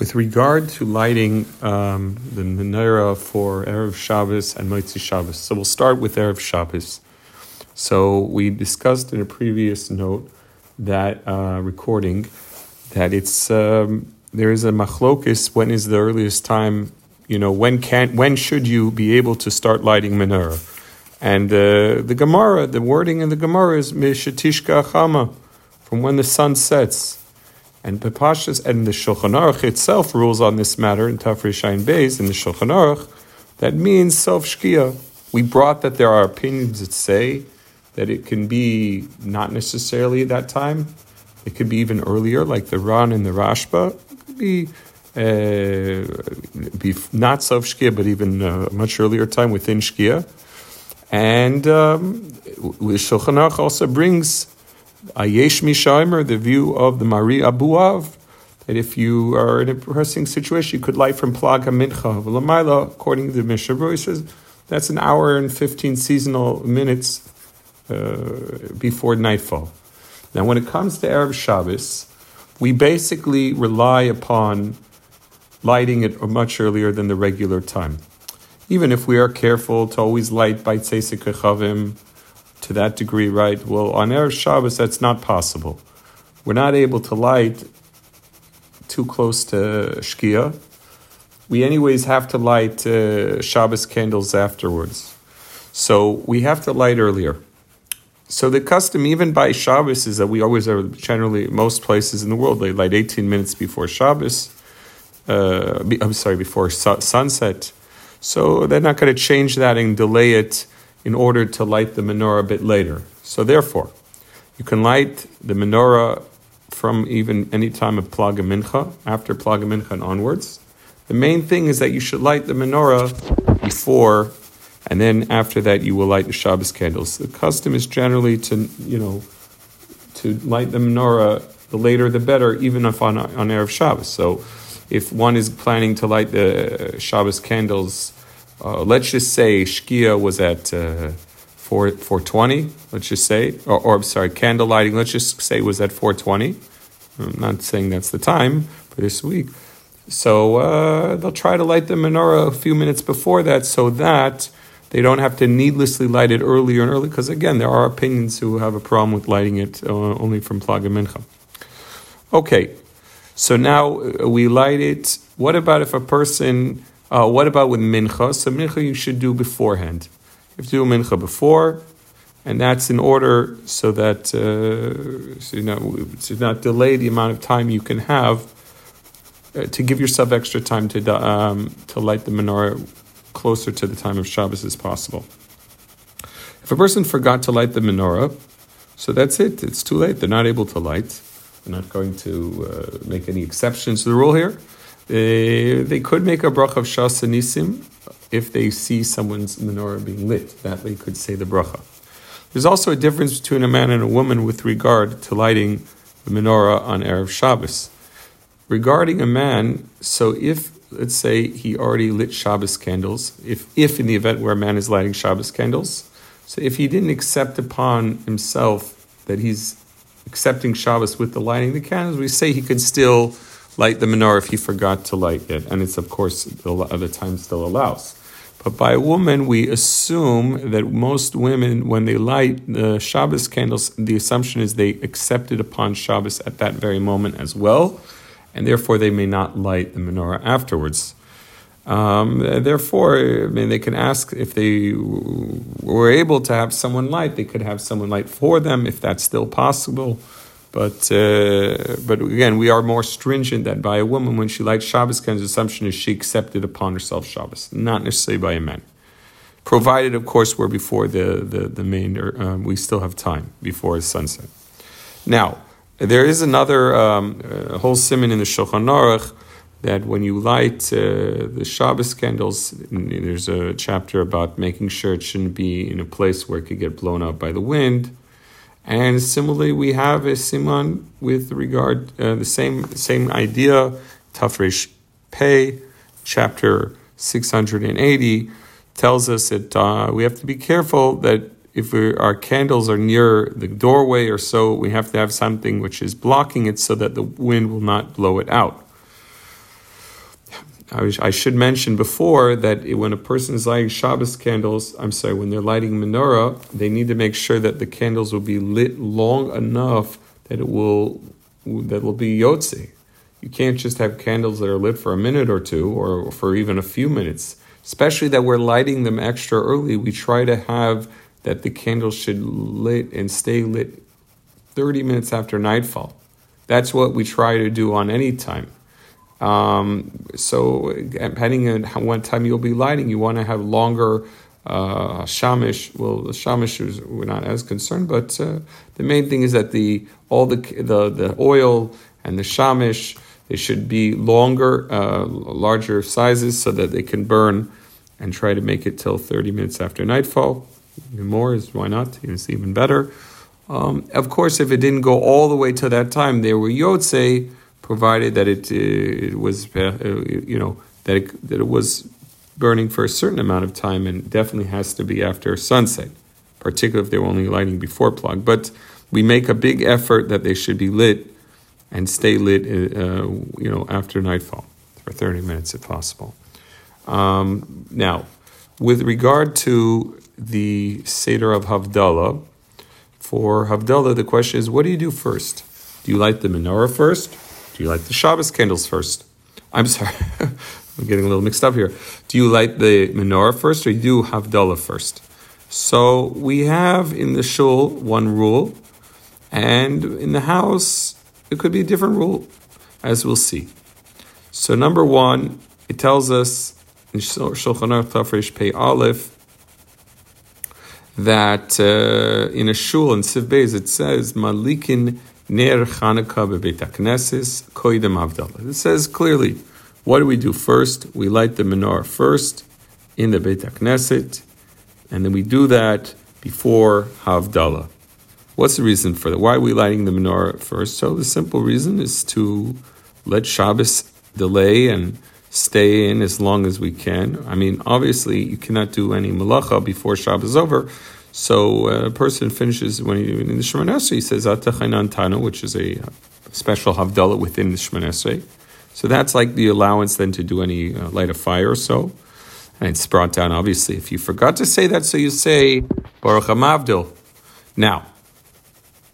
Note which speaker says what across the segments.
Speaker 1: with regard to lighting um, the menorah for Erev Shabbos and Motzi Shabbos. So we'll start with Erev Shabbos. So we discussed in a previous note that uh, recording that it's um, there is a machlokis when is the earliest time you know when can when should you be able to start lighting menorah and uh, the Gemara the wording in the Gemara is mishatishka chama from when the sun sets and Pepashas and the Shulchan Aruch itself rules on this matter in Tafresh Shain Beis in the Shulchan Aruch. That means self shkia. We brought that there are opinions that say that it can be not necessarily at that time. It could be even earlier, like the Ran and the Rashba. It could be, uh, be not self shkia, but even a much earlier time within shkia. And um, Shulchan Aruch also brings Ayesh Mishaimer, the view of the Mahari Abuhav, that if you are in a pressing situation, you could light from Plaga Mincha. Lamaila, according to the Mishnah, he says that's an hour and 15 seasonal minutes uh, before nightfall. Now, when it comes to Erev Shabbos, we basically rely upon lighting it much earlier than the regular time. Even if we are careful to always light by Tzeis HaKochavim, to that degree, right? Well, on Erev Shabbos, that's not possible. We're not able to light too close to Shkia. We, anyways, have to light uh, Shabbos candles afterwards. So we have to light earlier. So the custom, even by Shabbos, is that we always are generally, most places in the world, they light 18 minutes before Shabbos. Uh, I'm sorry, before su- sunset. So they're not going to change that and delay it in order to light the menorah a bit later. So therefore, you can light the menorah from even any time of Plaga Mincha, after Plaga Mincha and onwards. The main thing is that you should light the menorah before, and then after that you will light the Shabbos candles. The custom is generally to, you know, to light the menorah, the later the better, even if on, on Erev Shabbos. So if one is planning to light the Shabbos candles uh, let's just say Shkia was at uh, 4, 420, let's just say, or, or I'm sorry, candle lighting, let's just say was at 420. I'm not saying that's the time for this week. So uh, they'll try to light the menorah a few minutes before that so that they don't have to needlessly light it earlier and early, because again, there are opinions who have a problem with lighting it uh, only from Plaga Mincha. Okay, so now uh, we light it. What about if a person uh, what about with mincha? So mincha you should do beforehand. You have to do mincha before, and that's in order so that uh, so, you know to not delay the amount of time you can have uh, to give yourself extra time to um, to light the menorah closer to the time of Shabbos as possible. If a person forgot to light the menorah, so that's it. It's too late. They're not able to light. They're not going to uh, make any exceptions to the rule here. Uh, they could make a bracha of she'asah nisim if they see someone's menorah being lit. That they could say the bracha. There's also a difference between a man and a woman with regard to lighting the menorah on erev Shabbos. Regarding a man, so if let's say he already lit Shabbos candles, if if in the event where a man is lighting Shabbos candles, so if he didn't accept upon himself that he's accepting Shabbos with the lighting the candles, we say he could still light the menorah if he forgot to light it, and it's of course the other time still allows. But by a woman, we assume that most women, when they light the Shabbos candles, the assumption is they accepted upon Shabbos at that very moment as well, and therefore they may not light the menorah afterwards. Um, therefore, I mean, they can ask if they were able to have someone light, they could have someone light for them if that's still possible. But uh, but again, we are more stringent that by a woman when she lights Shabbos, kind of assumption is she accepted upon herself Shabbos, not necessarily by a man. Provided, of course, we're before the the, the main, or, um, we still have time before sunset. Now, there is another um, uh, whole siman in the Shulchan Aruch that when you light uh, the Shabbos candles, there's a chapter about making sure it shouldn't be in a place where it could get blown out by the wind. And similarly, we have a siman with regard uh, the same same idea. Tafresh Pei, chapter six hundred and eighty, tells us that uh, we have to be careful that if our candles are near the doorway or so, we have to have something which is blocking it so that the wind will not blow it out. I, should mention before that when a person is lighting Shabbos candles, I'm sorry, when they're lighting menorah, they need to make sure that the candles will be lit long enough that it will that will be yotze. You can't just have candles that are lit for a minute or two or for even a few minutes. Especially that we're lighting them extra early. We try to have that the candles should lit and stay lit 30 minutes after nightfall. That's what we try to do on any time. Um, so depending on how, what time you'll be lighting, you want to have longer uh, shamish. Well, the shamish is, we're not as concerned, but uh, the main thing is that the all the the, the oil and the shamish they should be longer, uh, larger sizes, so that they can burn, and try to make it till thirty minutes after nightfall. Even more is why not? It's even better. Um, of course, if it didn't go all the way to that time, there were yotze provided that it, uh, it was, uh, you know, that it, that it was burning for a certain amount of time and definitely has to be after sunset, particularly if they were only lighting before plag. But we make a big effort that they should be lit and stay lit, uh, you know, after nightfall for 30 minutes if possible. Um, now, with regard to the Seder of Havdalah, for Havdalah, the question is, what do you do first? Do you light the menorah first? Do you light the Shabbos candles first? I'm sorry, I'm getting a little mixed up here. Do you light the menorah first or do you do Havdalah first? So we have in the shul one rule, and in the house it could be a different rule, as we'll see. So number one, it tells us in Shulchan Aruch Tafresh Pei Aleph that uh, in a shul in Siv Beis it says Madlikin Ner Chanukah bebeit Knesses koidem Havdalah. It says clearly, what do we do first? We light the menorah first in the Beit Knesset, and then we do that before Havdalah. What's the reason for that? Why are we lighting the menorah first? So the simple reason is to let Shabbos delay and stay in as long as we can. I mean, obviously, you cannot do any malacha before Shabbos is over, so uh, a person finishes when he, in the Shemon Esrei, he says Atah Chonantanu, which is a special Havdalah within the Shemon Esrei. So that's like the allowance then to do any uh, light a fire or so. And it's brought down, obviously. If you forgot to say that, so you say Baruch HaMavdil. Now,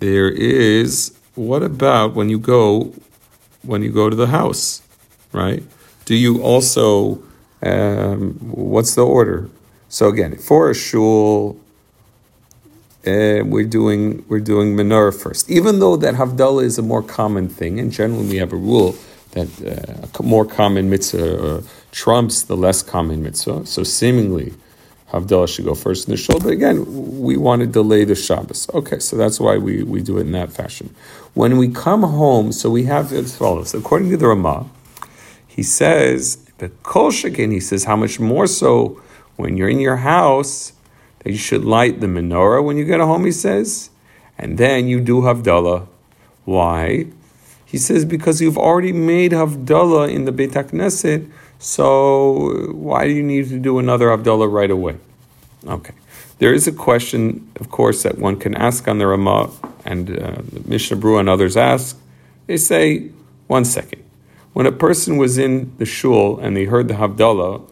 Speaker 1: there is, what about when you go, when you go to the house, right? Do you also, um, what's the order? So again, for a shul, uh, we're doing we're doing menorah first, even though that havdalah is a more common thing, and generally we have a rule that uh, a more common mitzvah uh, trumps the less common mitzvah. So seemingly, havdalah should go first in the shul. But again, we want to delay the Shabbos. Okay, so that's why we, we do it in that fashion. When we come home, so we have as follows. According to the Ramah, he says the kol he says how much more so when you're in your house that you should light the menorah when you get home, he says, and then you do Havdalah. Why? He says, because you've already made Havdalah in the Beit HaKnesset, so why do you need to do another Havdalah right away? Okay. There is a question, of course, that one can ask on the Ramah, and uh, Mishnah and others ask. They say, one second. When a person was in the shul and they heard the Havdalah,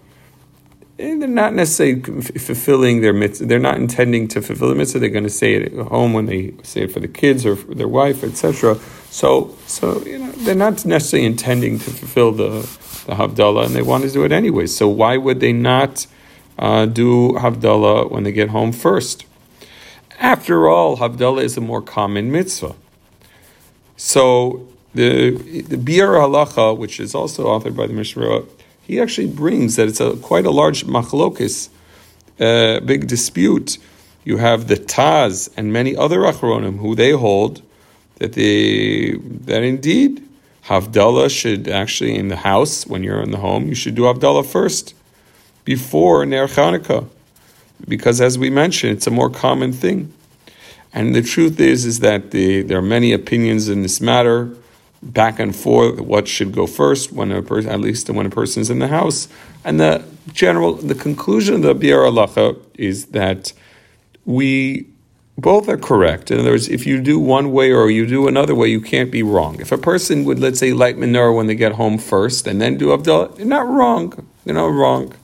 Speaker 1: they're not necessarily fulfilling their mitzvah. They're not intending to fulfill the mitzvah. They're going to say it at home when they say it for the kids or their wife, etc. So, so you know, they're not necessarily intending to fulfill the the havdalah, and they want to do it anyway. So, why would they not uh, do havdalah when they get home first? After all, havdalah is a more common mitzvah. So, the the Biur Halacha, which is also authored by the Mishnah he actually brings that it's a quite a large machlokis, uh, big dispute. You have the Taz and many other achronim who they hold that they that indeed Havdalah should actually in the house when you're in the home you should do Havdalah first before Ner Chanukah because as we mentioned it's a more common thing. And the truth is is that the, there are many opinions in this matter back and forth what should go first when a person at least when a person is in the house and the general the conclusion of the Biur Halacha is that we both are correct. In other words, if you do one way or you do another way, you can't be wrong. If a person would, let's say, light menorah when they get home first and then do Havdalah, they're not wrong. They're not wrong.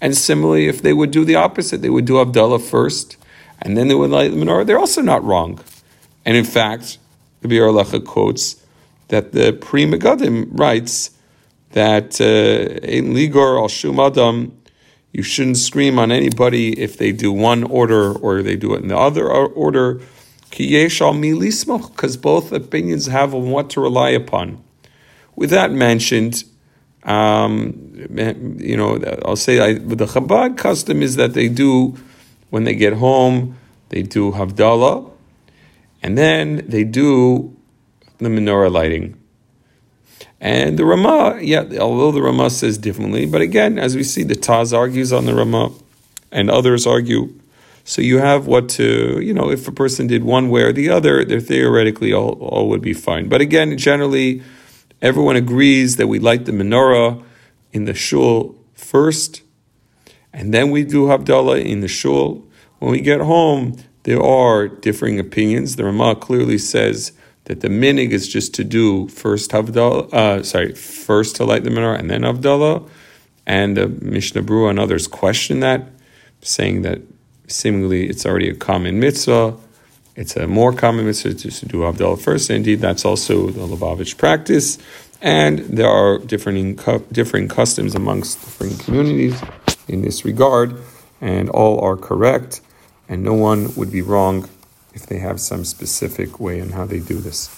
Speaker 1: And similarly, if they would do the opposite, they would do Havdalah first and then they would light the menorah, they're also not wrong. And in fact, the Halacha quotes that the Pri Megadim writes that in uh, Ligor al Shum Adam, you shouldn't scream on anybody if they do one order or they do it in the other order. Because both opinions have on what to rely upon. With that mentioned, um, you know, I'll say I, the Chabad custom is that they do, when they get home, they do Havdalah, and then they do the menorah lighting. And the Rama, yeah, although the Rama says differently, but again, as we see, the Taz argues on the Rama, and others argue. So you have what to, you know, if a person did one way or the other, they're theoretically all, all would be fine. But again, generally, everyone agrees that we light the menorah in the shul first, and then we do Havdalah in the shul. When we get home, there are differing opinions. The Rama clearly says that the minhag is just to do first Havdalah, uh, sorry, first to light the menorah and then Havdalah. And the Mishnah Berurah and others question that, saying that seemingly it's already a common mitzvah. It's a more common mitzvah to, do Havdalah first. Indeed, that's also the Lubavitch practice. And there are different differing customs amongst different communities in this regard, and all are correct, and no one would be wrong if they have some specific way in how they do this.